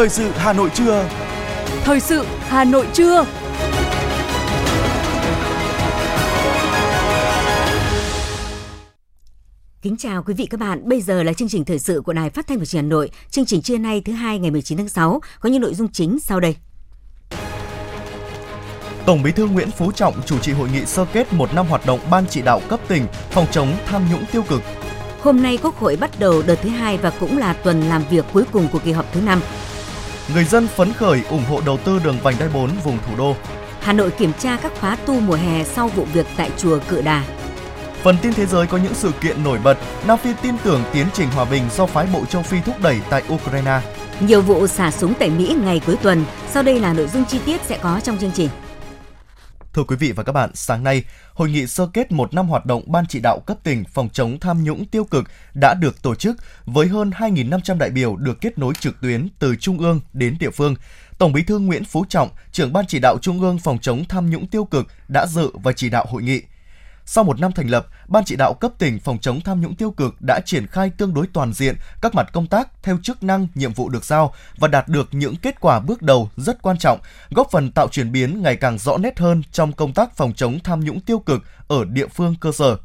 Thời sự Hà Nội trưa. Thời sự Hà Nội trưa. Kính chào quý vị các bạn. Bây giờ là chương trình thời sự của Đài Phát thanh và Truyền hình Hà Nội. Chương trình trưa nay thứ hai ngày 19 tháng 6 có những nội dung chính sau đây. Tổng Bí thư Nguyễn Phú Trọng chủ trì hội nghị sơ kết một năm hoạt động Ban chỉ đạo cấp tỉnh phòng chống tham nhũng tiêu cực. Hôm nay Quốc hội bắt đầu đợt thứ hai và cũng là tuần làm việc cuối cùng của kỳ họp thứ năm. Người dân phấn khởi ủng hộ đầu tư đường vành đai 4 vùng thủ đô. Hà Nội kiểm tra các khóa tu mùa hè sau vụ việc tại chùa Cự Đà. Phần tin thế giới có những sự kiện nổi bật. Nam Phi tin tưởng tiến trình hòa bình do phái bộ châu Phi thúc đẩy tại Ukraine. Nhiều vụ xả súng tại Mỹ ngày cuối tuần. Sau đây là nội dung chi tiết sẽ có trong chương trình. Thưa quý vị và các bạn, sáng nay, hội nghị sơ kết một năm hoạt động Ban chỉ đạo cấp tỉnh phòng chống tham nhũng tiêu cực đã được tổ chức với hơn 2.500 đại biểu được kết nối trực tuyến từ trung ương đến địa phương. Tổng Bí thư Nguyễn Phú Trọng, trưởng Ban chỉ đạo Trung ương phòng chống tham nhũng tiêu cực đã dự và chỉ đạo hội nghị. Sau một năm thành lập, Ban chỉ đạo cấp tỉnh phòng chống tham nhũng tiêu cực đã triển khai tương đối toàn diện các mặt công tác theo chức năng, nhiệm vụ được giao và đạt được những kết quả bước đầu rất quan trọng, góp phần tạo chuyển biến ngày càng rõ nét hơn trong công tác phòng chống tham nhũng tiêu cực ở địa phương cơ sở.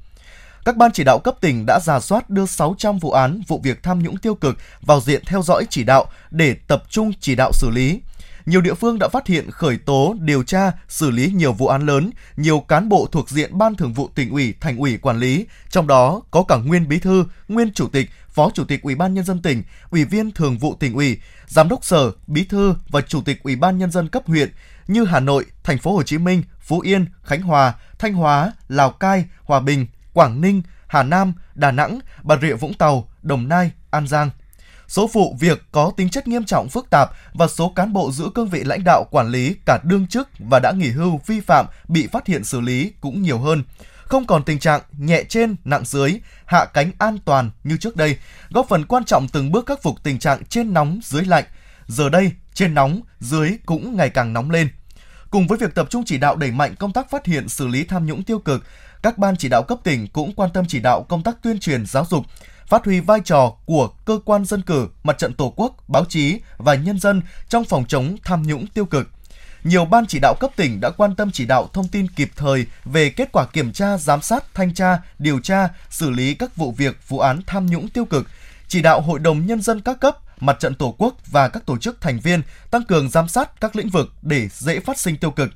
Các ban chỉ đạo cấp tỉnh đã giả soát đưa 600 vụ án, vụ việc tham nhũng tiêu cực vào diện theo dõi chỉ đạo để tập trung chỉ đạo xử lý nhiều địa phương đã phát hiện khởi tố, điều tra, xử lý nhiều vụ án lớn, nhiều cán bộ thuộc diện Ban Thường vụ tỉnh ủy, thành ủy quản lý, trong đó có cả nguyên bí thư, nguyên chủ tịch, phó chủ tịch Ủy ban nhân dân tỉnh, ủy viên thường vụ tỉnh ủy, giám đốc sở, bí thư và chủ tịch Ủy ban nhân dân cấp huyện như Hà Nội, thành phố Hồ Chí Minh, Phú Yên, Khánh Hòa, Thanh Hóa, Lào Cai, Hòa Bình, Quảng Ninh, Hà Nam, Đà Nẵng, Bà Rịa Vũng Tàu, Đồng Nai, An Giang số vụ việc có tính chất nghiêm trọng phức tạp và số cán bộ giữ cương vị lãnh đạo quản lý cả đương chức và đã nghỉ hưu vi phạm bị phát hiện xử lý cũng nhiều hơn. Không còn tình trạng nhẹ trên, nặng dưới, hạ cánh an toàn như trước đây, góp phần quan trọng từng bước khắc phục tình trạng trên nóng dưới lạnh. Giờ đây, trên nóng, dưới cũng ngày càng nóng lên. Cùng với việc tập trung chỉ đạo đẩy mạnh công tác phát hiện xử lý tham nhũng tiêu cực, các ban chỉ đạo cấp tỉnh cũng quan tâm chỉ đạo công tác tuyên truyền giáo dục, phát huy vai trò của cơ quan dân cử, mặt trận tổ quốc, báo chí và nhân dân trong phòng chống tham nhũng tiêu cực. Nhiều ban chỉ đạo cấp tỉnh đã quan tâm chỉ đạo thông tin kịp thời về kết quả kiểm tra, giám sát, thanh tra, điều tra, xử lý các vụ việc, vụ án tham nhũng tiêu cực, chỉ đạo Hội đồng Nhân dân các cấp, mặt trận Tổ quốc và các tổ chức thành viên tăng cường giám sát các lĩnh vực để dễ phát sinh tiêu cực,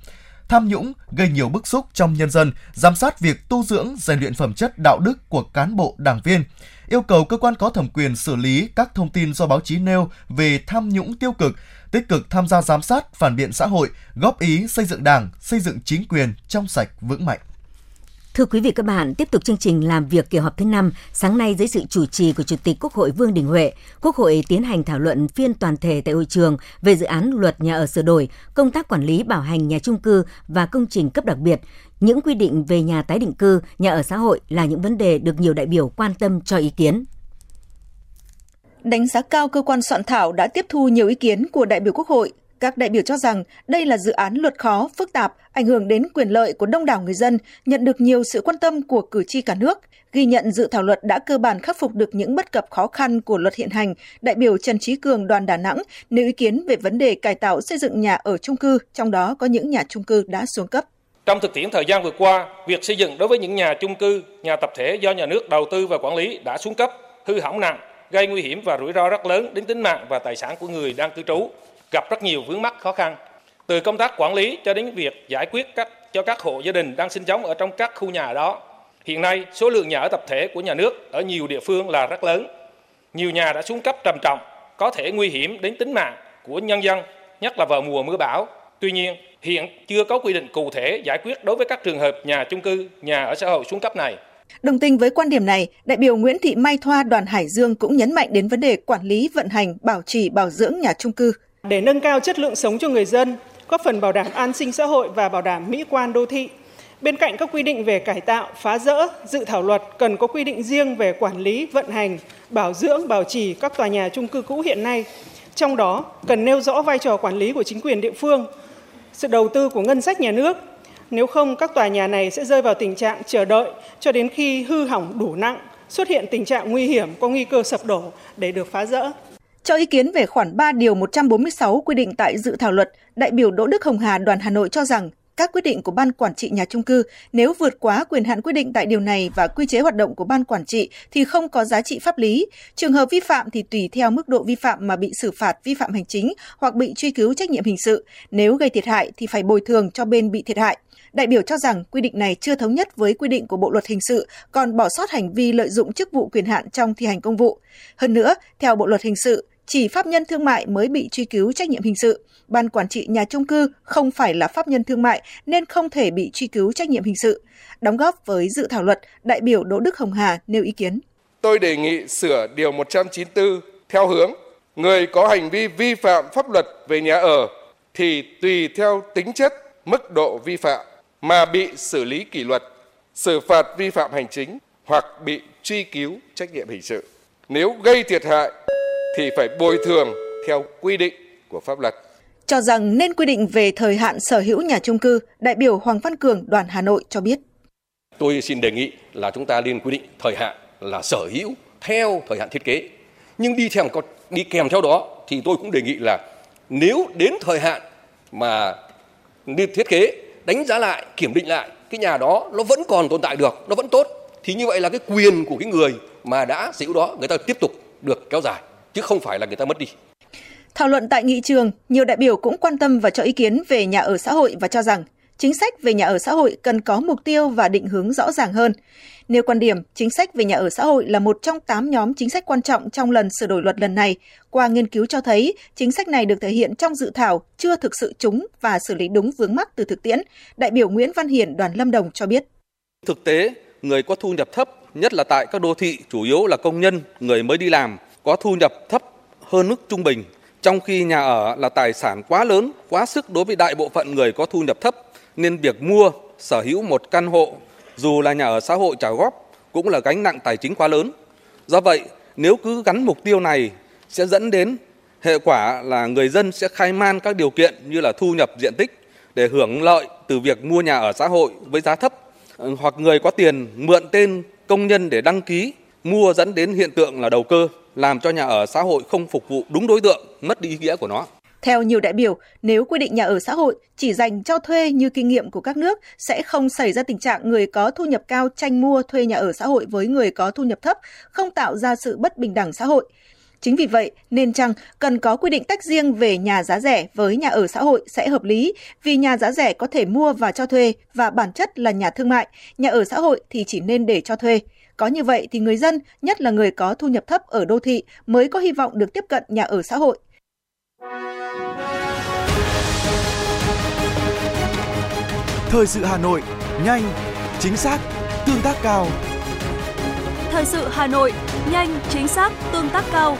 tham nhũng gây nhiều bức xúc trong nhân dân, giám sát việc tu dưỡng, rèn luyện phẩm chất đạo đức của cán bộ, đảng viên, yêu cầu cơ quan có thẩm quyền xử lý các thông tin do báo chí nêu về tham nhũng tiêu cực, tích cực tham gia giám sát, phản biện xã hội, góp ý xây dựng Đảng, xây dựng chính quyền trong sạch vững mạnh. Thưa quý vị các bạn, tiếp tục chương trình làm việc kỳ họp thứ 5, sáng nay dưới sự chủ trì của Chủ tịch Quốc hội Vương Đình Huệ, Quốc hội tiến hành thảo luận phiên toàn thể tại hội trường về dự án luật nhà ở sửa đổi, công tác quản lý bảo hành nhà trung cư và công trình cấp đặc biệt. Những quy định về nhà tái định cư, nhà ở xã hội là những vấn đề được nhiều đại biểu quan tâm cho ý kiến. Đánh giá cao cơ quan soạn thảo đã tiếp thu nhiều ý kiến của đại biểu Quốc hội, các đại biểu cho rằng đây là dự án luật khó, phức tạp, ảnh hưởng đến quyền lợi của đông đảo người dân, nhận được nhiều sự quan tâm của cử tri cả nước. Ghi nhận dự thảo luật đã cơ bản khắc phục được những bất cập khó khăn của luật hiện hành, đại biểu Trần Trí Cường đoàn Đà Nẵng nêu ý kiến về vấn đề cải tạo xây dựng nhà ở chung cư, trong đó có những nhà chung cư đã xuống cấp. Trong thực tiễn thời gian vừa qua, việc xây dựng đối với những nhà chung cư, nhà tập thể do nhà nước đầu tư và quản lý đã xuống cấp, hư hỏng nặng, gây nguy hiểm và rủi ro rất lớn đến tính mạng và tài sản của người đang cư trú gặp rất nhiều vướng mắc khó khăn từ công tác quản lý cho đến việc giải quyết các cho các hộ gia đình đang sinh sống ở trong các khu nhà đó. Hiện nay, số lượng nhà ở tập thể của nhà nước ở nhiều địa phương là rất lớn. Nhiều nhà đã xuống cấp trầm trọng, có thể nguy hiểm đến tính mạng của nhân dân, nhất là vào mùa mưa bão. Tuy nhiên, hiện chưa có quy định cụ thể giải quyết đối với các trường hợp nhà chung cư, nhà ở xã hội xuống cấp này. Đồng tình với quan điểm này, đại biểu Nguyễn Thị Mai Thoa đoàn Hải Dương cũng nhấn mạnh đến vấn đề quản lý, vận hành, bảo trì, bảo dưỡng nhà chung cư. Để nâng cao chất lượng sống cho người dân, góp phần bảo đảm an sinh xã hội và bảo đảm mỹ quan đô thị, bên cạnh các quy định về cải tạo, phá rỡ, dự thảo luật cần có quy định riêng về quản lý, vận hành, bảo dưỡng, bảo trì các tòa nhà chung cư cũ hiện nay. Trong đó, cần nêu rõ vai trò quản lý của chính quyền địa phương, sự đầu tư của ngân sách nhà nước. Nếu không, các tòa nhà này sẽ rơi vào tình trạng chờ đợi cho đến khi hư hỏng đủ nặng, xuất hiện tình trạng nguy hiểm có nguy cơ sập đổ để được phá rỡ. Cho ý kiến về khoản 3 điều 146 quy định tại dự thảo luật, đại biểu Đỗ Đức Hồng Hà đoàn Hà Nội cho rằng các quyết định của ban quản trị nhà trung cư nếu vượt quá quyền hạn quy định tại điều này và quy chế hoạt động của ban quản trị thì không có giá trị pháp lý. Trường hợp vi phạm thì tùy theo mức độ vi phạm mà bị xử phạt vi phạm hành chính hoặc bị truy cứu trách nhiệm hình sự. Nếu gây thiệt hại thì phải bồi thường cho bên bị thiệt hại. Đại biểu cho rằng quy định này chưa thống nhất với quy định của Bộ luật hình sự, còn bỏ sót hành vi lợi dụng chức vụ quyền hạn trong thi hành công vụ. Hơn nữa, theo Bộ luật hình sự, chỉ pháp nhân thương mại mới bị truy cứu trách nhiệm hình sự. Ban quản trị nhà trung cư không phải là pháp nhân thương mại nên không thể bị truy cứu trách nhiệm hình sự. Đóng góp với dự thảo luật, đại biểu Đỗ Đức Hồng Hà nêu ý kiến. Tôi đề nghị sửa điều 194 theo hướng người có hành vi vi phạm pháp luật về nhà ở thì tùy theo tính chất, mức độ vi phạm mà bị xử lý kỷ luật, xử phạt vi phạm hành chính hoặc bị truy cứu trách nhiệm hình sự. Nếu gây thiệt hại thì phải bồi thường theo quy định của pháp luật. Cho rằng nên quy định về thời hạn sở hữu nhà trung cư, đại biểu Hoàng Văn Cường đoàn Hà Nội cho biết. Tôi xin đề nghị là chúng ta nên quy định thời hạn là sở hữu theo thời hạn thiết kế. Nhưng đi theo đi kèm theo đó thì tôi cũng đề nghị là nếu đến thời hạn mà nên thiết kế đánh giá lại, kiểm định lại cái nhà đó nó vẫn còn tồn tại được, nó vẫn tốt thì như vậy là cái quyền của cái người mà đã sở hữu đó người ta tiếp tục được kéo dài chứ không phải là người ta mất đi. Thảo luận tại nghị trường, nhiều đại biểu cũng quan tâm và cho ý kiến về nhà ở xã hội và cho rằng chính sách về nhà ở xã hội cần có mục tiêu và định hướng rõ ràng hơn. Nêu quan điểm, chính sách về nhà ở xã hội là một trong 8 nhóm chính sách quan trọng trong lần sửa đổi luật lần này. Qua nghiên cứu cho thấy, chính sách này được thể hiện trong dự thảo chưa thực sự trúng và xử lý đúng vướng mắc từ thực tiễn. Đại biểu Nguyễn Văn Hiển đoàn Lâm Đồng cho biết. Thực tế, người có thu nhập thấp, nhất là tại các đô thị chủ yếu là công nhân, người mới đi làm, có thu nhập thấp hơn mức trung bình, trong khi nhà ở là tài sản quá lớn, quá sức đối với đại bộ phận người có thu nhập thấp, nên việc mua, sở hữu một căn hộ, dù là nhà ở xã hội trả góp, cũng là gánh nặng tài chính quá lớn. Do vậy, nếu cứ gắn mục tiêu này sẽ dẫn đến hệ quả là người dân sẽ khai man các điều kiện như là thu nhập diện tích để hưởng lợi từ việc mua nhà ở xã hội với giá thấp hoặc người có tiền mượn tên công nhân để đăng ký mua dẫn đến hiện tượng là đầu cơ làm cho nhà ở xã hội không phục vụ đúng đối tượng, mất đi ý nghĩa của nó. Theo nhiều đại biểu, nếu quy định nhà ở xã hội chỉ dành cho thuê như kinh nghiệm của các nước sẽ không xảy ra tình trạng người có thu nhập cao tranh mua thuê nhà ở xã hội với người có thu nhập thấp, không tạo ra sự bất bình đẳng xã hội. Chính vì vậy, nên chăng cần có quy định tách riêng về nhà giá rẻ với nhà ở xã hội sẽ hợp lý, vì nhà giá rẻ có thể mua và cho thuê và bản chất là nhà thương mại, nhà ở xã hội thì chỉ nên để cho thuê. Có như vậy thì người dân, nhất là người có thu nhập thấp ở đô thị mới có hy vọng được tiếp cận nhà ở xã hội. Thời sự Hà Nội, nhanh, chính xác, tương tác cao. Thời sự Hà Nội, nhanh, chính xác, tương tác cao.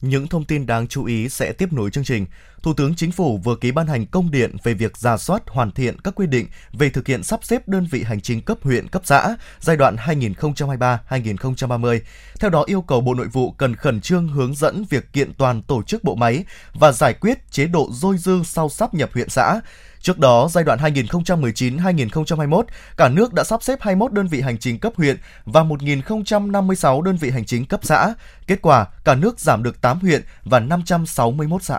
Những thông tin đáng chú ý sẽ tiếp nối chương trình. Thủ tướng Chính phủ vừa ký ban hành công điện về việc ra soát hoàn thiện các quy định về thực hiện sắp xếp đơn vị hành chính cấp huyện, cấp xã giai đoạn 2023-2030. Theo đó yêu cầu Bộ Nội vụ cần khẩn trương hướng dẫn việc kiện toàn tổ chức bộ máy và giải quyết chế độ dôi dư sau sắp nhập huyện xã Trước đó, giai đoạn 2019-2021, cả nước đã sắp xếp 21 đơn vị hành chính cấp huyện và 1.056 đơn vị hành chính cấp xã. Kết quả, cả nước giảm được 8 huyện và 561 xã.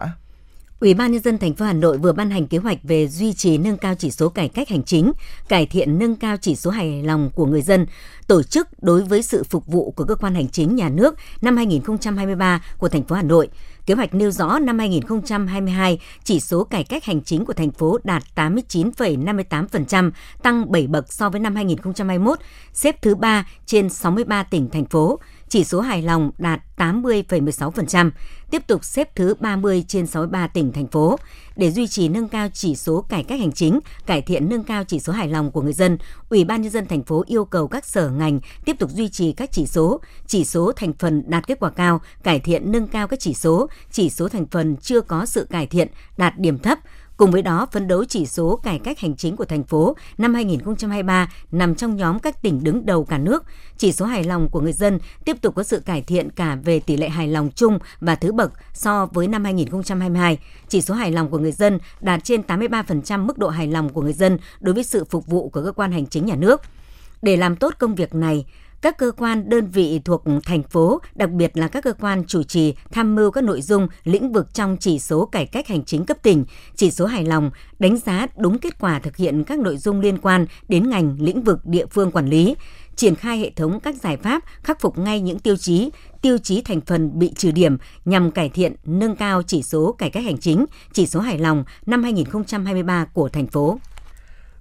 Ủy ban nhân dân thành phố Hà Nội vừa ban hành kế hoạch về duy trì nâng cao chỉ số cải cách hành chính, cải thiện nâng cao chỉ số hài lòng của người dân, tổ chức đối với sự phục vụ của cơ quan hành chính nhà nước năm 2023 của thành phố Hà Nội. Kế hoạch nêu rõ năm 2022, chỉ số cải cách hành chính của thành phố đạt 89,58%, tăng 7 bậc so với năm 2021, xếp thứ 3 trên 63 tỉnh thành phố chỉ số hài lòng đạt 80,16%, tiếp tục xếp thứ 30 trên 63 tỉnh, thành phố. Để duy trì nâng cao chỉ số cải cách hành chính, cải thiện nâng cao chỉ số hài lòng của người dân, Ủy ban nhân dân thành phố yêu cầu các sở ngành tiếp tục duy trì các chỉ số, chỉ số thành phần đạt kết quả cao, cải thiện nâng cao các chỉ số, chỉ số thành phần chưa có sự cải thiện, đạt điểm thấp, Cùng với đó, phấn đấu chỉ số cải cách hành chính của thành phố năm 2023 nằm trong nhóm các tỉnh đứng đầu cả nước. Chỉ số hài lòng của người dân tiếp tục có sự cải thiện cả về tỷ lệ hài lòng chung và thứ bậc so với năm 2022. Chỉ số hài lòng của người dân đạt trên 83% mức độ hài lòng của người dân đối với sự phục vụ của cơ quan hành chính nhà nước. Để làm tốt công việc này, các cơ quan đơn vị thuộc thành phố, đặc biệt là các cơ quan chủ trì tham mưu các nội dung lĩnh vực trong chỉ số cải cách hành chính cấp tỉnh, chỉ số hài lòng, đánh giá đúng kết quả thực hiện các nội dung liên quan đến ngành lĩnh vực địa phương quản lý, triển khai hệ thống các giải pháp khắc phục ngay những tiêu chí, tiêu chí thành phần bị trừ điểm nhằm cải thiện, nâng cao chỉ số cải cách hành chính, chỉ số hài lòng năm 2023 của thành phố.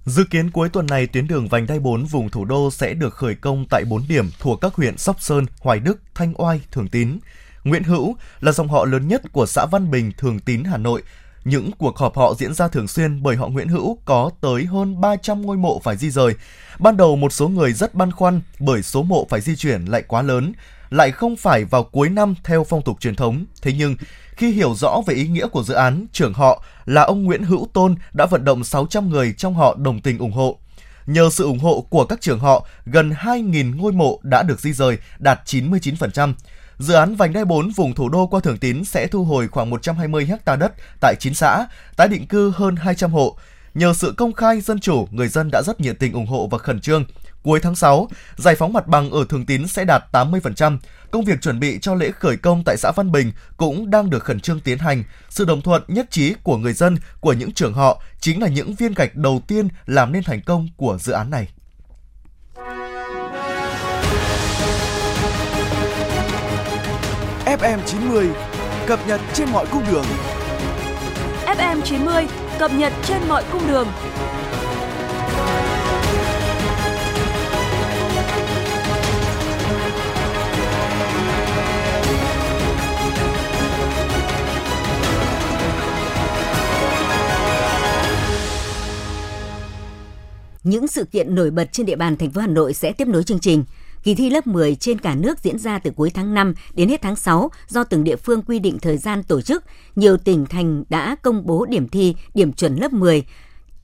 Dự kiến cuối tuần này, tuyến đường vành đai 4 vùng thủ đô sẽ được khởi công tại 4 điểm thuộc các huyện Sóc Sơn, Hoài Đức, Thanh Oai, Thường Tín. Nguyễn Hữu là dòng họ lớn nhất của xã Văn Bình, Thường Tín, Hà Nội. Những cuộc họp họ diễn ra thường xuyên bởi họ Nguyễn Hữu có tới hơn 300 ngôi mộ phải di rời. Ban đầu một số người rất băn khoăn bởi số mộ phải di chuyển lại quá lớn, lại không phải vào cuối năm theo phong tục truyền thống. Thế nhưng, khi hiểu rõ về ý nghĩa của dự án, trưởng họ là ông Nguyễn Hữu Tôn đã vận động 600 người trong họ đồng tình ủng hộ. Nhờ sự ủng hộ của các trưởng họ, gần 2.000 ngôi mộ đã được di rời, đạt 99%. Dự án vành đai 4 vùng thủ đô qua Thường Tín sẽ thu hồi khoảng 120 ha đất tại 9 xã, tái định cư hơn 200 hộ. Nhờ sự công khai dân chủ, người dân đã rất nhiệt tình ủng hộ và khẩn trương. Cuối tháng 6, giải phóng mặt bằng ở Thường Tín sẽ đạt 80%. Công việc chuẩn bị cho lễ khởi công tại xã Văn Bình cũng đang được khẩn trương tiến hành. Sự đồng thuận nhất trí của người dân, của những trưởng họ chính là những viên gạch đầu tiên làm nên thành công của dự án này. FM 90 cập nhật trên mọi cung đường. FM 90 cập nhật trên mọi cung đường. Những sự kiện nổi bật trên địa bàn thành phố Hà Nội sẽ tiếp nối chương trình. Kỳ thi lớp 10 trên cả nước diễn ra từ cuối tháng 5 đến hết tháng 6 do từng địa phương quy định thời gian tổ chức. Nhiều tỉnh thành đã công bố điểm thi, điểm chuẩn lớp 10.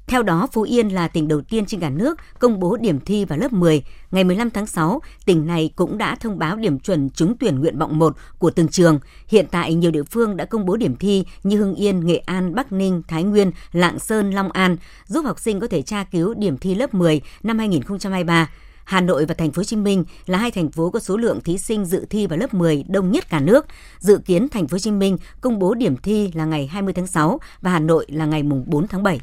Theo đó, Phú Yên là tỉnh đầu tiên trên cả nước công bố điểm thi vào lớp 10. Ngày 15 tháng 6, tỉnh này cũng đã thông báo điểm chuẩn trúng tuyển nguyện vọng 1 của từng trường. Hiện tại, nhiều địa phương đã công bố điểm thi như Hưng Yên, Nghệ An, Bắc Ninh, Thái Nguyên, Lạng Sơn, Long An, giúp học sinh có thể tra cứu điểm thi lớp 10 năm 2023. Hà Nội và Thành phố Hồ Chí Minh là hai thành phố có số lượng thí sinh dự thi vào lớp 10 đông nhất cả nước. Dự kiến Thành phố Hồ Chí Minh công bố điểm thi là ngày 20 tháng 6 và Hà Nội là ngày mùng 4 tháng 7.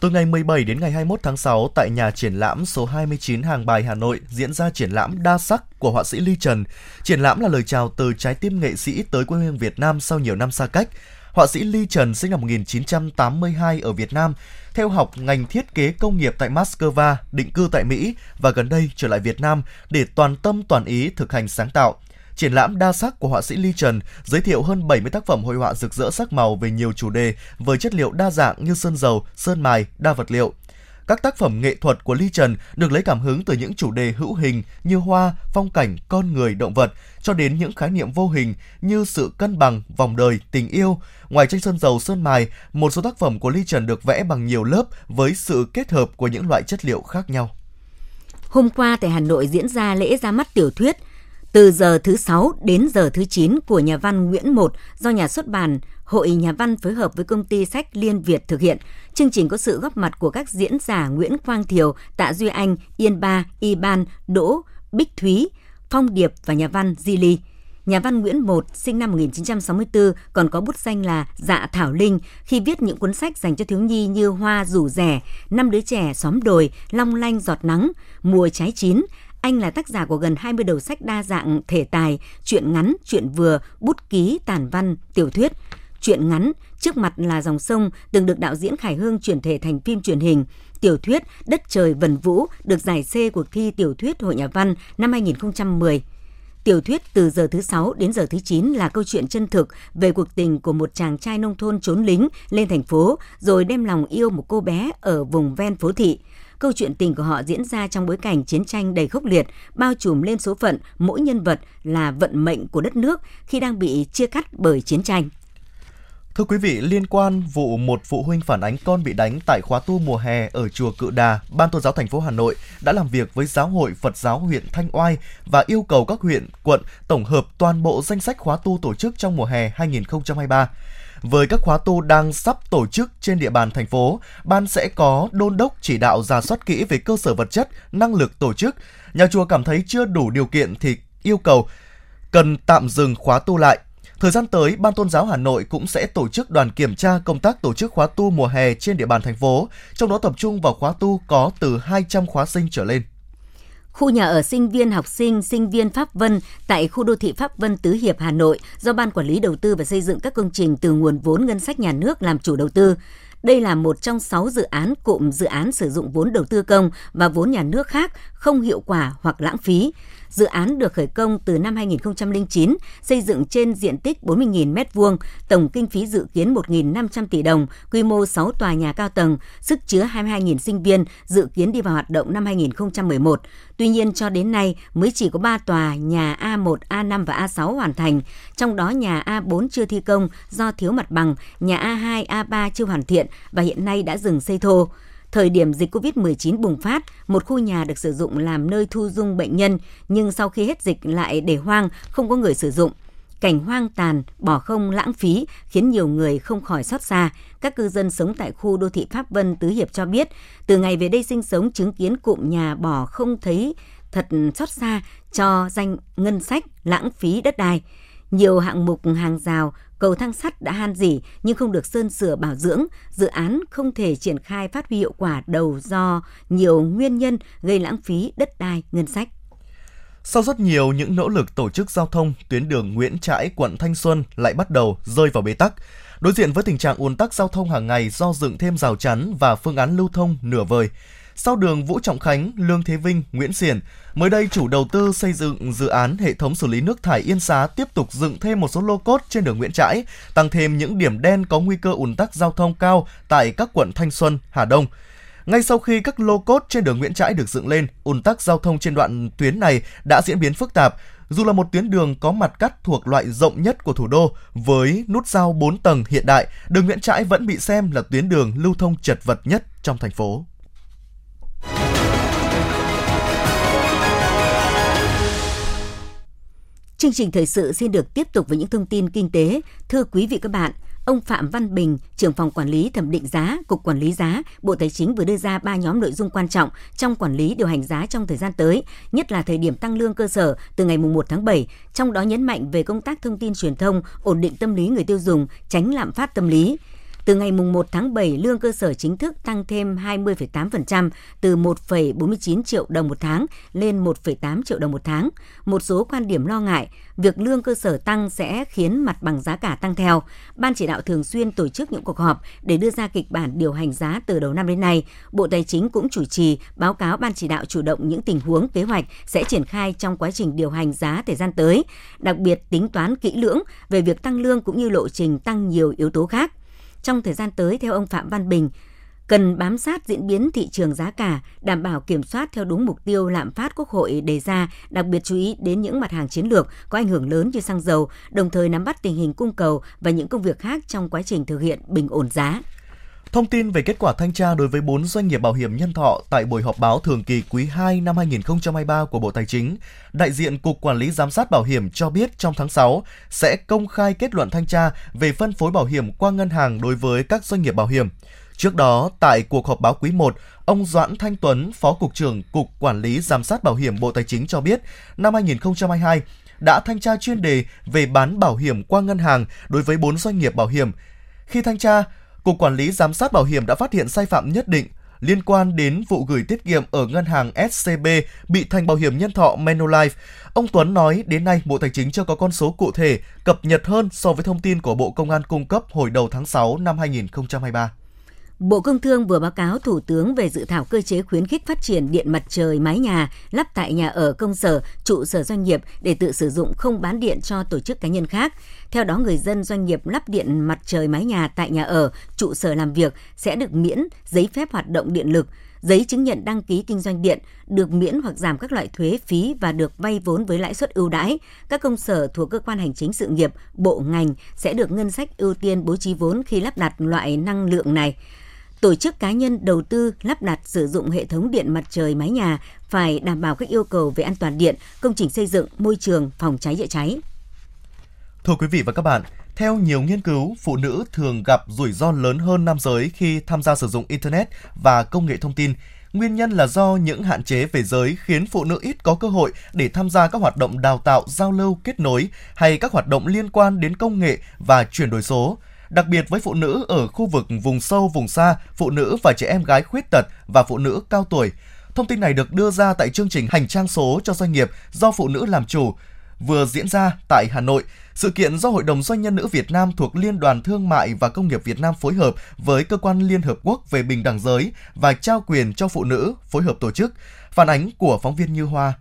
Từ ngày 17 đến ngày 21 tháng 6 tại nhà triển lãm số 29 Hàng Bài Hà Nội diễn ra triển lãm đa sắc của họa sĩ Ly Trần. Triển lãm là lời chào từ trái tim nghệ sĩ tới quê hương Việt Nam sau nhiều năm xa cách. Họa sĩ Ly Trần sinh năm 1982 ở Việt Nam, theo học ngành thiết kế công nghiệp tại Moscow, định cư tại Mỹ và gần đây trở lại Việt Nam để toàn tâm toàn ý thực hành sáng tạo. Triển lãm đa sắc của họa sĩ Ly Trần giới thiệu hơn 70 tác phẩm hội họa rực rỡ sắc màu về nhiều chủ đề với chất liệu đa dạng như sơn dầu, sơn mài, đa vật liệu. Các tác phẩm nghệ thuật của Ly Trần được lấy cảm hứng từ những chủ đề hữu hình như hoa, phong cảnh, con người, động vật, cho đến những khái niệm vô hình như sự cân bằng, vòng đời, tình yêu. Ngoài tranh sơn dầu, sơn mài, một số tác phẩm của Ly Trần được vẽ bằng nhiều lớp với sự kết hợp của những loại chất liệu khác nhau. Hôm qua tại Hà Nội diễn ra lễ ra mắt tiểu thuyết từ giờ thứ 6 đến giờ thứ 9 của nhà văn Nguyễn Một do nhà xuất bản Hội Nhà văn phối hợp với công ty sách Liên Việt thực hiện. Chương trình có sự góp mặt của các diễn giả Nguyễn Quang Thiều, Tạ Duy Anh, Yên Ba, Y Ban, Đỗ, Bích Thúy, Phong Điệp và nhà văn Di Ly. Nhà văn Nguyễn Một, sinh năm 1964, còn có bút danh là Dạ Thảo Linh khi viết những cuốn sách dành cho thiếu nhi như Hoa rủ rẻ, Năm đứa trẻ xóm đồi, Long lanh giọt nắng, Mùa trái chín, anh là tác giả của gần 20 đầu sách đa dạng thể tài, truyện ngắn, truyện vừa, bút ký, tản văn, tiểu thuyết. Truyện ngắn, trước mặt là dòng sông, từng được đạo diễn Khải Hương chuyển thể thành phim truyền hình. Tiểu thuyết Đất trời vần vũ được giải C cuộc thi tiểu thuyết Hội Nhà văn năm 2010. Tiểu thuyết từ giờ thứ 6 đến giờ thứ 9 là câu chuyện chân thực về cuộc tình của một chàng trai nông thôn trốn lính lên thành phố rồi đem lòng yêu một cô bé ở vùng ven phố thị. Câu chuyện tình của họ diễn ra trong bối cảnh chiến tranh đầy khốc liệt, bao trùm lên số phận mỗi nhân vật là vận mệnh của đất nước khi đang bị chia cắt bởi chiến tranh. Thưa quý vị, liên quan vụ một phụ huynh phản ánh con bị đánh tại khóa tu mùa hè ở chùa Cự Đà, Ban Tôn giáo thành phố Hà Nội đã làm việc với Giáo hội Phật giáo huyện Thanh Oai và yêu cầu các huyện, quận tổng hợp toàn bộ danh sách khóa tu tổ chức trong mùa hè 2023. Với các khóa tu đang sắp tổ chức trên địa bàn thành phố, ban sẽ có đôn đốc chỉ đạo ra soát kỹ về cơ sở vật chất, năng lực tổ chức. Nhà chùa cảm thấy chưa đủ điều kiện thì yêu cầu cần tạm dừng khóa tu lại. Thời gian tới, Ban Tôn giáo Hà Nội cũng sẽ tổ chức đoàn kiểm tra công tác tổ chức khóa tu mùa hè trên địa bàn thành phố, trong đó tập trung vào khóa tu có từ 200 khóa sinh trở lên. Khu nhà ở sinh viên học sinh, sinh viên Pháp Vân tại khu đô thị Pháp Vân Tứ Hiệp Hà Nội do Ban Quản lý Đầu tư và Xây dựng các công trình từ nguồn vốn ngân sách nhà nước làm chủ đầu tư. Đây là một trong 6 dự án cụm dự án sử dụng vốn đầu tư công và vốn nhà nước khác không hiệu quả hoặc lãng phí. Dự án được khởi công từ năm 2009, xây dựng trên diện tích 40.000 m2, tổng kinh phí dự kiến 1.500 tỷ đồng, quy mô 6 tòa nhà cao tầng, sức chứa 22.000 sinh viên, dự kiến đi vào hoạt động năm 2011. Tuy nhiên cho đến nay mới chỉ có 3 tòa nhà A1, A5 và A6 hoàn thành, trong đó nhà A4 chưa thi công do thiếu mặt bằng, nhà A2, A3 chưa hoàn thiện và hiện nay đã dừng xây thô. Thời điểm dịch COVID-19 bùng phát, một khu nhà được sử dụng làm nơi thu dung bệnh nhân, nhưng sau khi hết dịch lại để hoang, không có người sử dụng. Cảnh hoang tàn, bỏ không lãng phí khiến nhiều người không khỏi xót xa. Các cư dân sống tại khu đô thị Pháp Vân Tứ Hiệp cho biết, từ ngày về đây sinh sống chứng kiến cụm nhà bỏ không thấy thật xót xa cho danh ngân sách lãng phí đất đai. Nhiều hạng mục hàng rào, cầu thang sắt đã han dỉ nhưng không được sơn sửa bảo dưỡng, dự án không thể triển khai phát huy hiệu quả đầu do nhiều nguyên nhân gây lãng phí đất đai, ngân sách. Sau rất nhiều những nỗ lực tổ chức giao thông, tuyến đường Nguyễn Trãi, quận Thanh Xuân lại bắt đầu rơi vào bế tắc. Đối diện với tình trạng ùn tắc giao thông hàng ngày do dựng thêm rào chắn và phương án lưu thông nửa vời, sau đường Vũ Trọng Khánh, Lương Thế Vinh, Nguyễn Xiển, mới đây chủ đầu tư xây dựng dự án hệ thống xử lý nước thải Yên Xá tiếp tục dựng thêm một số lô cốt trên đường Nguyễn Trãi, tăng thêm những điểm đen có nguy cơ ùn tắc giao thông cao tại các quận Thanh Xuân, Hà Đông. Ngay sau khi các lô cốt trên đường Nguyễn Trãi được dựng lên, ùn tắc giao thông trên đoạn tuyến này đã diễn biến phức tạp. Dù là một tuyến đường có mặt cắt thuộc loại rộng nhất của thủ đô với nút giao 4 tầng hiện đại, đường Nguyễn Trãi vẫn bị xem là tuyến đường lưu thông chật vật nhất trong thành phố. Chương trình thời sự xin được tiếp tục với những thông tin kinh tế. Thưa quý vị các bạn, ông Phạm Văn Bình, trưởng phòng quản lý thẩm định giá, Cục Quản lý giá, Bộ Tài chính vừa đưa ra ba nhóm nội dung quan trọng trong quản lý điều hành giá trong thời gian tới, nhất là thời điểm tăng lương cơ sở từ ngày 1 tháng 7, trong đó nhấn mạnh về công tác thông tin truyền thông, ổn định tâm lý người tiêu dùng, tránh lạm phát tâm lý. Từ ngày 1 tháng 7, lương cơ sở chính thức tăng thêm 20,8% từ 1,49 triệu đồng một tháng lên 1,8 triệu đồng một tháng. Một số quan điểm lo ngại, việc lương cơ sở tăng sẽ khiến mặt bằng giá cả tăng theo. Ban chỉ đạo thường xuyên tổ chức những cuộc họp để đưa ra kịch bản điều hành giá từ đầu năm đến nay. Bộ Tài chính cũng chủ trì báo cáo Ban chỉ đạo chủ động những tình huống kế hoạch sẽ triển khai trong quá trình điều hành giá thời gian tới, đặc biệt tính toán kỹ lưỡng về việc tăng lương cũng như lộ trình tăng nhiều yếu tố khác. Trong thời gian tới, theo ông Phạm Văn Bình, cần bám sát diễn biến thị trường giá cả, đảm bảo kiểm soát theo đúng mục tiêu lạm phát Quốc hội đề ra, đặc biệt chú ý đến những mặt hàng chiến lược có ảnh hưởng lớn như xăng dầu, đồng thời nắm bắt tình hình cung cầu và những công việc khác trong quá trình thực hiện bình ổn giá. Thông tin về kết quả thanh tra đối với 4 doanh nghiệp bảo hiểm nhân thọ tại buổi họp báo thường kỳ quý 2 năm 2023 của Bộ Tài chính, đại diện Cục Quản lý Giám sát Bảo hiểm cho biết trong tháng 6 sẽ công khai kết luận thanh tra về phân phối bảo hiểm qua ngân hàng đối với các doanh nghiệp bảo hiểm. Trước đó, tại cuộc họp báo quý 1, ông Doãn Thanh Tuấn, Phó Cục trưởng Cục Quản lý Giám sát Bảo hiểm Bộ Tài chính cho biết, năm 2022 đã thanh tra chuyên đề về bán bảo hiểm qua ngân hàng đối với 4 doanh nghiệp bảo hiểm. Khi thanh tra, Cục Quản lý Giám sát Bảo hiểm đã phát hiện sai phạm nhất định liên quan đến vụ gửi tiết kiệm ở ngân hàng SCB bị thành bảo hiểm nhân thọ Manulife. Ông Tuấn nói đến nay Bộ Tài chính chưa có con số cụ thể, cập nhật hơn so với thông tin của Bộ Công an cung cấp hồi đầu tháng 6 năm 2023. Bộ Công Thương vừa báo cáo Thủ tướng về dự thảo cơ chế khuyến khích phát triển điện mặt trời mái nhà lắp tại nhà ở công sở, trụ sở doanh nghiệp để tự sử dụng không bán điện cho tổ chức cá nhân khác. Theo đó, người dân doanh nghiệp lắp điện mặt trời mái nhà tại nhà ở, trụ sở làm việc sẽ được miễn giấy phép hoạt động điện lực. giấy chứng nhận đăng ký kinh doanh điện, được miễn hoặc giảm các loại thuế phí và được vay vốn với lãi suất ưu đãi. Các công sở thuộc cơ quan hành chính sự nghiệp, bộ ngành sẽ được ngân sách ưu tiên bố trí vốn khi lắp đặt loại năng lượng này tổ chức cá nhân đầu tư lắp đặt sử dụng hệ thống điện mặt trời mái nhà phải đảm bảo các yêu cầu về an toàn điện, công trình xây dựng, môi trường, phòng cháy chữa cháy. Thưa quý vị và các bạn, theo nhiều nghiên cứu, phụ nữ thường gặp rủi ro lớn hơn nam giới khi tham gia sử dụng Internet và công nghệ thông tin. Nguyên nhân là do những hạn chế về giới khiến phụ nữ ít có cơ hội để tham gia các hoạt động đào tạo, giao lưu, kết nối hay các hoạt động liên quan đến công nghệ và chuyển đổi số. Đặc biệt với phụ nữ ở khu vực vùng sâu, vùng xa, phụ nữ và trẻ em gái khuyết tật và phụ nữ cao tuổi. Thông tin này được đưa ra tại chương trình Hành trang số cho doanh nghiệp do phụ nữ làm chủ vừa diễn ra tại Hà Nội. Sự kiện do Hội đồng Doanh nhân nữ Việt Nam thuộc Liên đoàn Thương mại và Công nghiệp Việt Nam phối hợp với Cơ quan Liên Hợp Quốc về Bình đẳng giới và trao quyền cho phụ nữ phối hợp tổ chức. Phản ánh của phóng viên Như Hoa.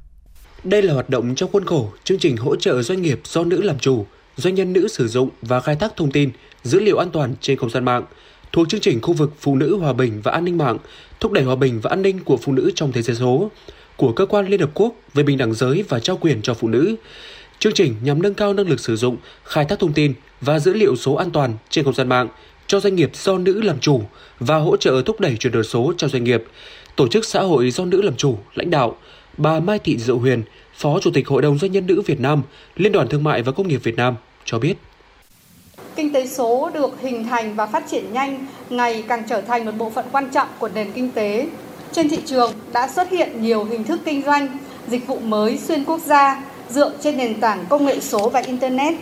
Đây là hoạt động trong khuôn khổ chương trình hỗ trợ doanh nghiệp do nữ làm chủ, doanh nhân nữ sử dụng và khai thác thông tin, dữ liệu an toàn trên không gian mạng thuộc chương trình khu vực Phụ nữ Hòa bình và An ninh mạng, thúc đẩy hòa bình và an ninh của phụ nữ trong thế giới số của Cơ quan Liên Hợp Quốc về bình đẳng giới và trao quyền cho phụ nữ. Chương trình nhằm nâng cao năng lực sử dụng, khai thác thông tin và dữ liệu số an toàn trên không gian mạng cho doanh nghiệp do nữ làm chủ và hỗ trợ thúc đẩy chuyển đổi số cho doanh nghiệp. Tổ chức xã hội do nữ làm chủ, lãnh đạo, bà Mai Thị Diệu Huyền, Phó Chủ tịch Hội đồng Doanh nhân nữ Việt Nam, Liên đoàn Thương mại và Công nghiệp Việt Nam cho biết. Kinh tế số được hình thành và phát triển nhanh, ngày càng trở thành một bộ phận quan trọng của nền kinh tế. Trên thị trường đã xuất hiện nhiều hình thức kinh doanh, dịch vụ mới xuyên quốc gia dựa trên nền tảng công nghệ số và Internet.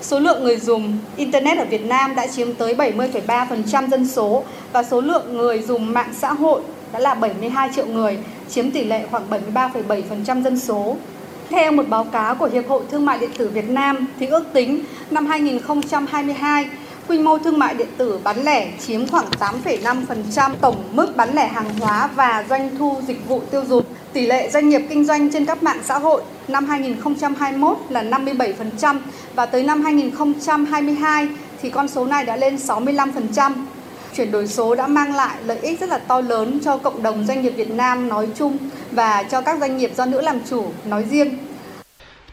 Số lượng người dùng Internet ở Việt Nam đã chiếm tới 70,3% dân số và số lượng người dùng mạng xã hội đã là 72 triệu người, chiếm tỷ lệ khoảng 73,7% dân số. Theo một báo cáo của Hiệp hội Thương mại điện tử Việt Nam thì ước tính năm 2022 quy mô thương mại điện tử bán lẻ chiếm khoảng 8,5% tổng mức bán lẻ hàng hóa và doanh thu dịch vụ tiêu dùng. Tỷ lệ doanh nghiệp kinh doanh trên các mạng xã hội năm 2021 là 57% và tới năm 2022 thì con số này đã lên 65%. Chuyển đổi số đã mang lại lợi ích rất là to lớn cho cộng đồng doanh nghiệp Việt Nam nói chung và cho các doanh nghiệp do nữ làm chủ nói riêng.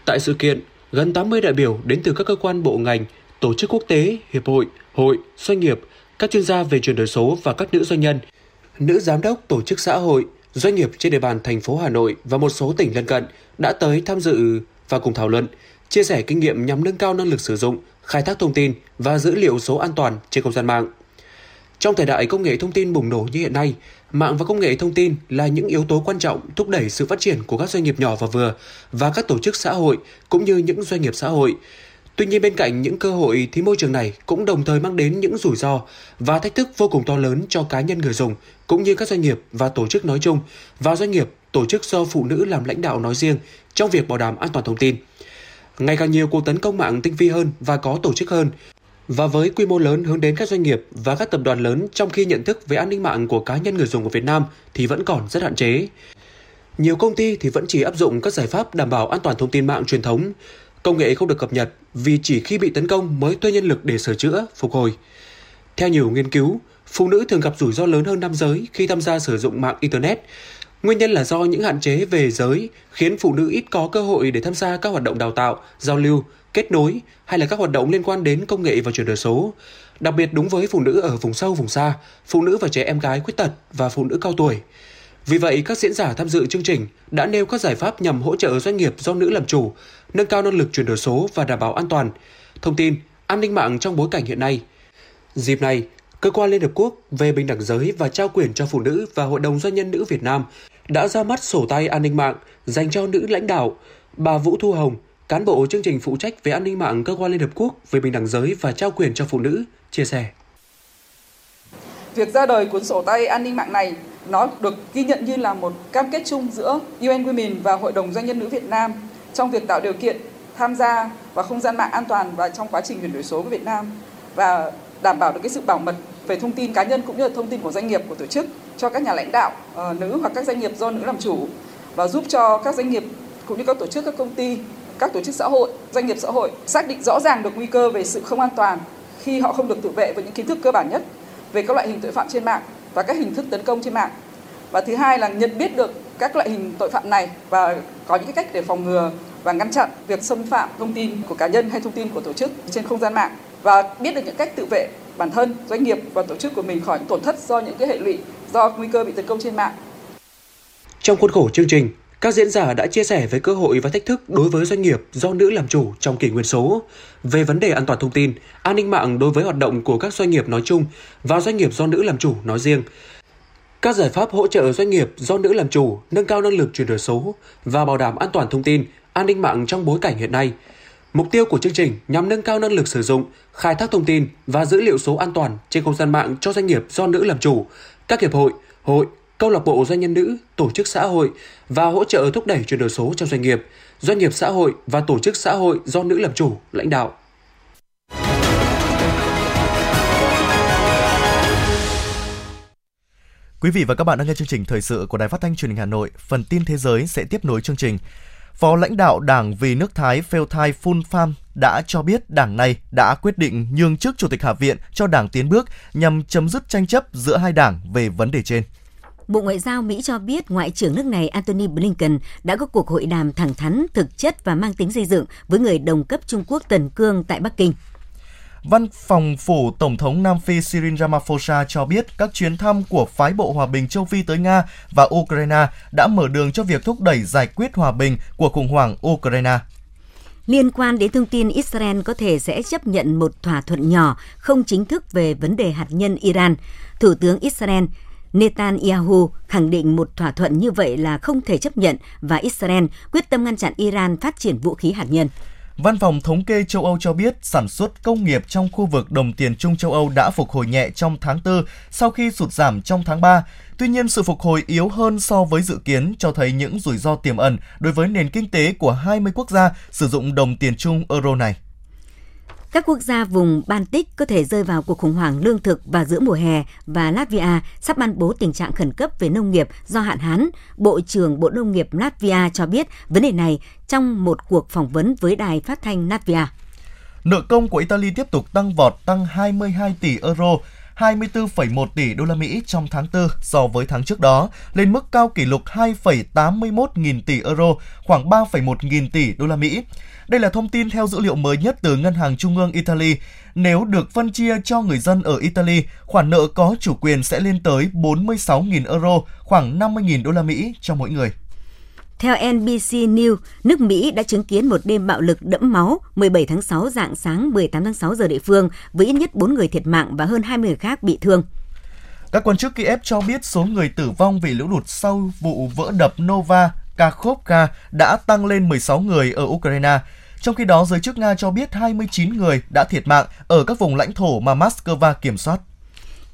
Tại sự kiện, gần 80 đại biểu đến từ các cơ quan bộ ngành, tổ chức quốc tế, hiệp hội, hội, doanh nghiệp, các chuyên gia về chuyển đổi số và các nữ doanh nhân, nữ giám đốc tổ chức xã hội, doanh nghiệp trên địa bàn thành phố Hà Nội và một số tỉnh lân cận đã tới tham dự và cùng thảo luận, chia sẻ kinh nghiệm nhằm nâng cao năng lực sử dụng, khai thác thông tin và dữ liệu số an toàn trên không gian mạng. Trong thời đại công nghệ thông tin bùng nổ như hiện nay, mạng và công nghệ thông tin là những yếu tố quan trọng thúc đẩy sự phát triển của các doanh nghiệp nhỏ và vừa và các tổ chức xã hội cũng như những doanh nghiệp xã hội. Tuy nhiên bên cạnh những cơ hội thì môi trường này cũng đồng thời mang đến những rủi ro và thách thức vô cùng to lớn cho cá nhân người dùng cũng như các doanh nghiệp và tổ chức nói chung và doanh nghiệp, tổ chức do phụ nữ làm lãnh đạo nói riêng trong việc bảo đảm an toàn thông tin. Ngày càng nhiều cuộc tấn công mạng tinh vi hơn và có tổ chức hơn, và với quy mô lớn hướng đến các doanh nghiệp và các tập đoàn lớn trong khi nhận thức về an ninh mạng của cá nhân người dùng của Việt Nam thì vẫn còn rất hạn chế. Nhiều công ty thì vẫn chỉ áp dụng các giải pháp đảm bảo an toàn thông tin mạng truyền thống, công nghệ không được cập nhật vì chỉ khi bị tấn công mới thuê nhân lực để sửa chữa, phục hồi. Theo nhiều nghiên cứu, phụ nữ thường gặp rủi ro lớn hơn nam giới khi tham gia sử dụng mạng Internet. Nguyên nhân là do những hạn chế về giới khiến phụ nữ ít có cơ hội để tham gia các hoạt động đào tạo, giao lưu, kết nối hay là các hoạt động liên quan đến công nghệ và chuyển đổi số. Đặc biệt đúng với phụ nữ ở vùng sâu, vùng xa, phụ nữ và trẻ em gái khuyết tật và phụ nữ cao tuổi. Vì vậy, các diễn giả tham dự chương trình đã nêu các giải pháp nhằm hỗ trợ doanh nghiệp do nữ làm chủ, nâng cao năng lực chuyển đổi số và đảm bảo an toàn, thông tin, an ninh mạng trong bối cảnh hiện nay. Dịp này, Cơ quan Liên Hợp Quốc về bình đẳng giới và trao quyền cho phụ nữ và Hội đồng Doanh nhân nữ Việt Nam đã ra mắt sổ tay an ninh mạng dành cho nữ lãnh đạo. Bà Vũ Thu Hồng, cán bộ chương trình phụ trách về an ninh mạng cơ quan Liên Hợp Quốc về bình đẳng giới và trao quyền cho phụ nữ, chia sẻ. Việc ra đời cuốn sổ tay an ninh mạng này nó được ghi nhận như là một cam kết chung giữa UN Women và Hội đồng Doanh nhân nữ Việt Nam trong việc tạo điều kiện tham gia vào không gian mạng an toàn và trong quá trình chuyển đổi số của Việt Nam và đảm bảo được cái sự bảo mật về thông tin cá nhân cũng như là thông tin của doanh nghiệp của tổ chức cho các nhà lãnh đạo uh, nữ hoặc các doanh nghiệp do nữ làm chủ và giúp cho các doanh nghiệp cũng như các tổ chức các công ty các tổ chức xã hội doanh nghiệp xã hội xác định rõ ràng được nguy cơ về sự không an toàn khi họ không được tự vệ với những kiến thức cơ bản nhất về các loại hình tội phạm trên mạng và các hình thức tấn công trên mạng và thứ hai là nhận biết được các loại hình tội phạm này và có những cách để phòng ngừa và ngăn chặn việc xâm phạm thông tin của cá nhân hay thông tin của tổ chức trên không gian mạng và biết được những cách tự vệ bản thân, doanh nghiệp và tổ chức của mình khỏi những tổn thất do những cái hệ lụy do nguy cơ bị tấn công trên mạng. Trong khuôn khổ chương trình, các diễn giả đã chia sẻ về cơ hội và thách thức đối với doanh nghiệp do nữ làm chủ trong kỷ nguyên số, về vấn đề an toàn thông tin, an ninh mạng đối với hoạt động của các doanh nghiệp nói chung và doanh nghiệp do nữ làm chủ nói riêng. Các giải pháp hỗ trợ doanh nghiệp do nữ làm chủ, nâng cao năng lực chuyển đổi số và bảo đảm an toàn thông tin, an ninh mạng trong bối cảnh hiện nay. Mục tiêu của chương trình nhằm nâng cao năng lực sử dụng, khai thác thông tin và dữ liệu số an toàn trên không gian mạng cho doanh nghiệp do nữ làm chủ, các hiệp hội, hội, câu lạc bộ doanh nhân nữ, tổ chức xã hội và hỗ trợ thúc đẩy chuyển đổi số trong doanh nghiệp, doanh nghiệp xã hội và tổ chức xã hội do nữ làm chủ, lãnh đạo. Quý vị và các bạn đang nghe chương trình thời sự của Đài Phát thanh Truyền hình Hà Nội. Phần tin thế giới sẽ tiếp nối chương trình. Phó lãnh đạo Đảng Vì nước Thái Pheo Thai Phun Pham đã cho biết đảng này đã quyết định nhường chức Chủ tịch Hạ viện cho Đảng Tiến bước nhằm chấm dứt tranh chấp giữa hai đảng về vấn đề trên. Bộ Ngoại giao Mỹ cho biết Ngoại trưởng nước này Antony Blinken đã có cuộc hội đàm thẳng thắn, thực chất và mang tính xây dựng với người đồng cấp Trung Quốc Tần Cương tại Bắc Kinh. Văn phòng phủ Tổng thống Nam Phi Cyril Ramaphosa cho biết các chuyến thăm của phái bộ hòa bình châu Phi tới Nga và Ukraine đã mở đường cho việc thúc đẩy giải quyết hòa bình của khủng hoảng Ukraine. Liên quan đến thông tin Israel có thể sẽ chấp nhận một thỏa thuận nhỏ không chính thức về vấn đề hạt nhân Iran, Thủ tướng Israel Netanyahu khẳng định một thỏa thuận như vậy là không thể chấp nhận và Israel quyết tâm ngăn chặn Iran phát triển vũ khí hạt nhân. Văn phòng Thống kê châu Âu cho biết sản xuất công nghiệp trong khu vực đồng tiền chung châu Âu đã phục hồi nhẹ trong tháng 4 sau khi sụt giảm trong tháng 3. Tuy nhiên, sự phục hồi yếu hơn so với dự kiến cho thấy những rủi ro tiềm ẩn đối với nền kinh tế của 20 quốc gia sử dụng đồng tiền chung euro này. Các quốc gia vùng Baltic có thể rơi vào cuộc khủng hoảng lương thực vào giữa mùa hè và Latvia sắp ban bố tình trạng khẩn cấp về nông nghiệp do hạn hán. Bộ trưởng Bộ Nông nghiệp Latvia cho biết vấn đề này trong một cuộc phỏng vấn với đài phát thanh Latvia. Nợ công của Italy tiếp tục tăng vọt, tăng 22 tỷ euro, 24,1 tỷ đô la Mỹ trong tháng 4 so với tháng trước đó, lên mức cao kỷ lục 2,81 nghìn tỷ euro, khoảng 3,1 nghìn tỷ đô la Mỹ. Đây là thông tin theo dữ liệu mới nhất từ Ngân hàng Trung ương Italy. Nếu được phân chia cho người dân ở Italy, khoản nợ có chủ quyền sẽ lên tới 46.000 euro, khoảng 50.000 đô la Mỹ cho mỗi người. Theo NBC News, nước Mỹ đã chứng kiến một đêm bạo lực đẫm máu 17 tháng 6 dạng sáng 18 tháng 6 giờ địa phương với ít nhất 4 người thiệt mạng và hơn 20 người khác bị thương. Các quan chức Kiev cho biết số người tử vong vì lũ lụt sau vụ vỡ đập Nova Kakhovka đã tăng lên 16 người ở Ukraine. Trong khi đó, giới chức Nga cho biết 29 người đã thiệt mạng ở các vùng lãnh thổ mà Moscow kiểm soát.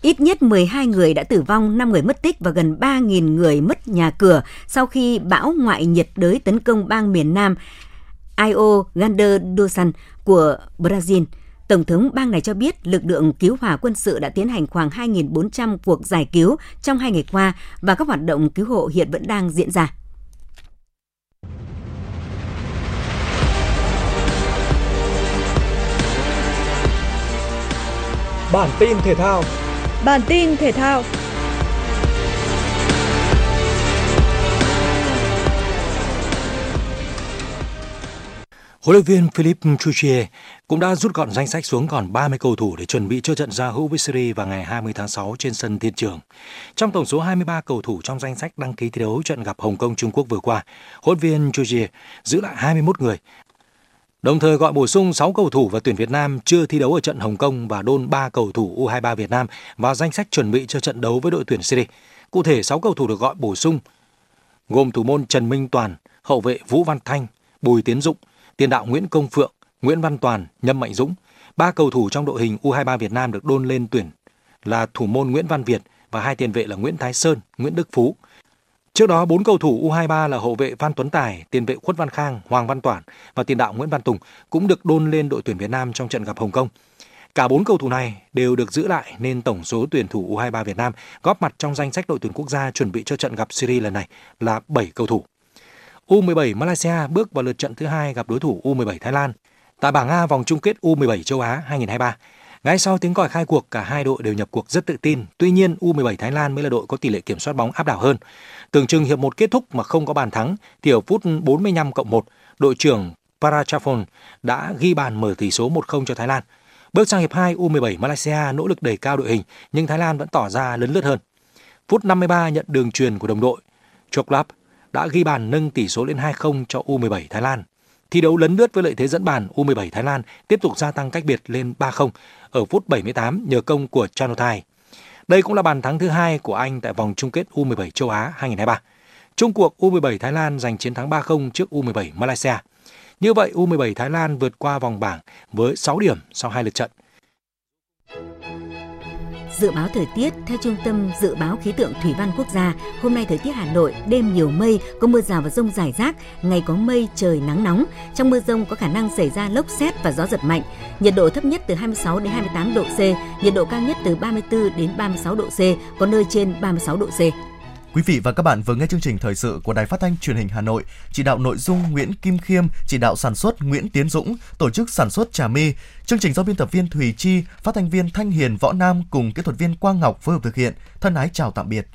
Ít nhất 12 người đã tử vong, 5 người mất tích và gần 3.000 người mất nhà cửa sau khi bão ngoại nhiệt đới tấn công bang miền Nam Io Grande do Sul của Brazil. Tổng thống bang này cho biết lực lượng cứu hỏa quân sự đã tiến hành khoảng 2.400 cuộc giải cứu trong hai ngày qua và các hoạt động cứu hộ hiện vẫn đang diễn ra. Bản tin thể thao Bản tin thể thao Huấn luyện viên Philippe Chuchier cũng đã rút gọn danh sách xuống còn 30 cầu thủ để chuẩn bị cho trận giao hữu với Syria vào ngày 20 tháng 6 trên sân Thiên Trường. Trong tổng số 23 cầu thủ trong danh sách đăng ký thi đấu trận gặp Hồng Kông Trung Quốc vừa qua, huấn luyện viên Chuchier giữ lại 21 người. Đồng thời gọi bổ sung 6 cầu thủ và tuyển Việt Nam chưa thi đấu ở trận Hồng Kông và đôn 3 cầu thủ U23 Việt Nam vào danh sách chuẩn bị cho trận đấu với đội tuyển Syria. Cụ thể 6 cầu thủ được gọi bổ sung gồm thủ môn Trần Minh Toàn, hậu vệ Vũ Văn Thanh, Bùi Tiến Dụng, tiền đạo Nguyễn Công Phượng, Nguyễn Văn Toàn, Nhâm Mạnh Dũng. Ba cầu thủ trong đội hình U23 Việt Nam được đôn lên tuyển là thủ môn Nguyễn Văn Việt và hai tiền vệ là Nguyễn Thái Sơn, Nguyễn Đức Phú. Trước đó, bốn cầu thủ U23 là hậu vệ Văn Tuấn Tài, tiền vệ Khuất Văn Khang, Hoàng Văn Toản và tiền đạo Nguyễn Văn Tùng cũng được đôn lên đội tuyển Việt Nam trong trận gặp Hồng Kông. Cả bốn cầu thủ này đều được giữ lại nên tổng số tuyển thủ U23 Việt Nam góp mặt trong danh sách đội tuyển quốc gia chuẩn bị cho trận gặp Syria lần này là 7 cầu thủ. U17 Malaysia bước vào lượt trận thứ hai gặp đối thủ U17 Thái Lan. Tại bảng A vòng chung kết U17 châu Á 2023, ngay sau tiếng còi khai cuộc, cả hai đội đều nhập cuộc rất tự tin. Tuy nhiên, U17 Thái Lan mới là đội có tỷ lệ kiểm soát bóng áp đảo hơn. Tưởng chừng hiệp 1 kết thúc mà không có bàn thắng, thì ở phút 45 cộng 1, đội trưởng Parachaphon đã ghi bàn mở tỷ số 1-0 cho Thái Lan. Bước sang hiệp 2, U17 Malaysia nỗ lực đẩy cao đội hình, nhưng Thái Lan vẫn tỏ ra lấn lướt hơn. Phút 53 nhận đường truyền của đồng đội, Choklap đã ghi bàn nâng tỷ số lên 2-0 cho U17 Thái Lan. Thi đấu lấn lướt với lợi thế dẫn bàn, U17 Thái Lan tiếp tục gia tăng cách biệt lên 3-0 ở phút 78 nhờ công của Chanothai. Đây cũng là bàn thắng thứ hai của anh tại vòng chung kết U17 châu Á 2023. Trung cuộc U17 Thái Lan giành chiến thắng 3-0 trước U17 Malaysia. Như vậy, U17 Thái Lan vượt qua vòng bảng với 6 điểm sau hai lượt trận. Dự báo thời tiết theo Trung tâm Dự báo Khí tượng Thủy văn Quốc gia, hôm nay thời tiết Hà Nội đêm nhiều mây, có mưa rào và rông rải rác, ngày có mây, trời nắng nóng. Trong mưa rông có khả năng xảy ra lốc xét và gió giật mạnh. Nhiệt độ thấp nhất từ 26 đến 28 độ C, nhiệt độ cao nhất từ 34 đến 36 độ C, có nơi trên 36 độ C. Quý vị và các bạn vừa nghe chương trình thời sự của Đài Phát thanh Truyền hình Hà Nội, chỉ đạo nội dung Nguyễn Kim Khiêm, chỉ đạo sản xuất Nguyễn Tiến Dũng, tổ chức sản xuất Trà My. Chương trình do biên tập viên Thùy Chi, phát thanh viên Thanh Hiền Võ Nam cùng kỹ thuật viên Quang Ngọc phối hợp thực hiện. Thân ái chào tạm biệt.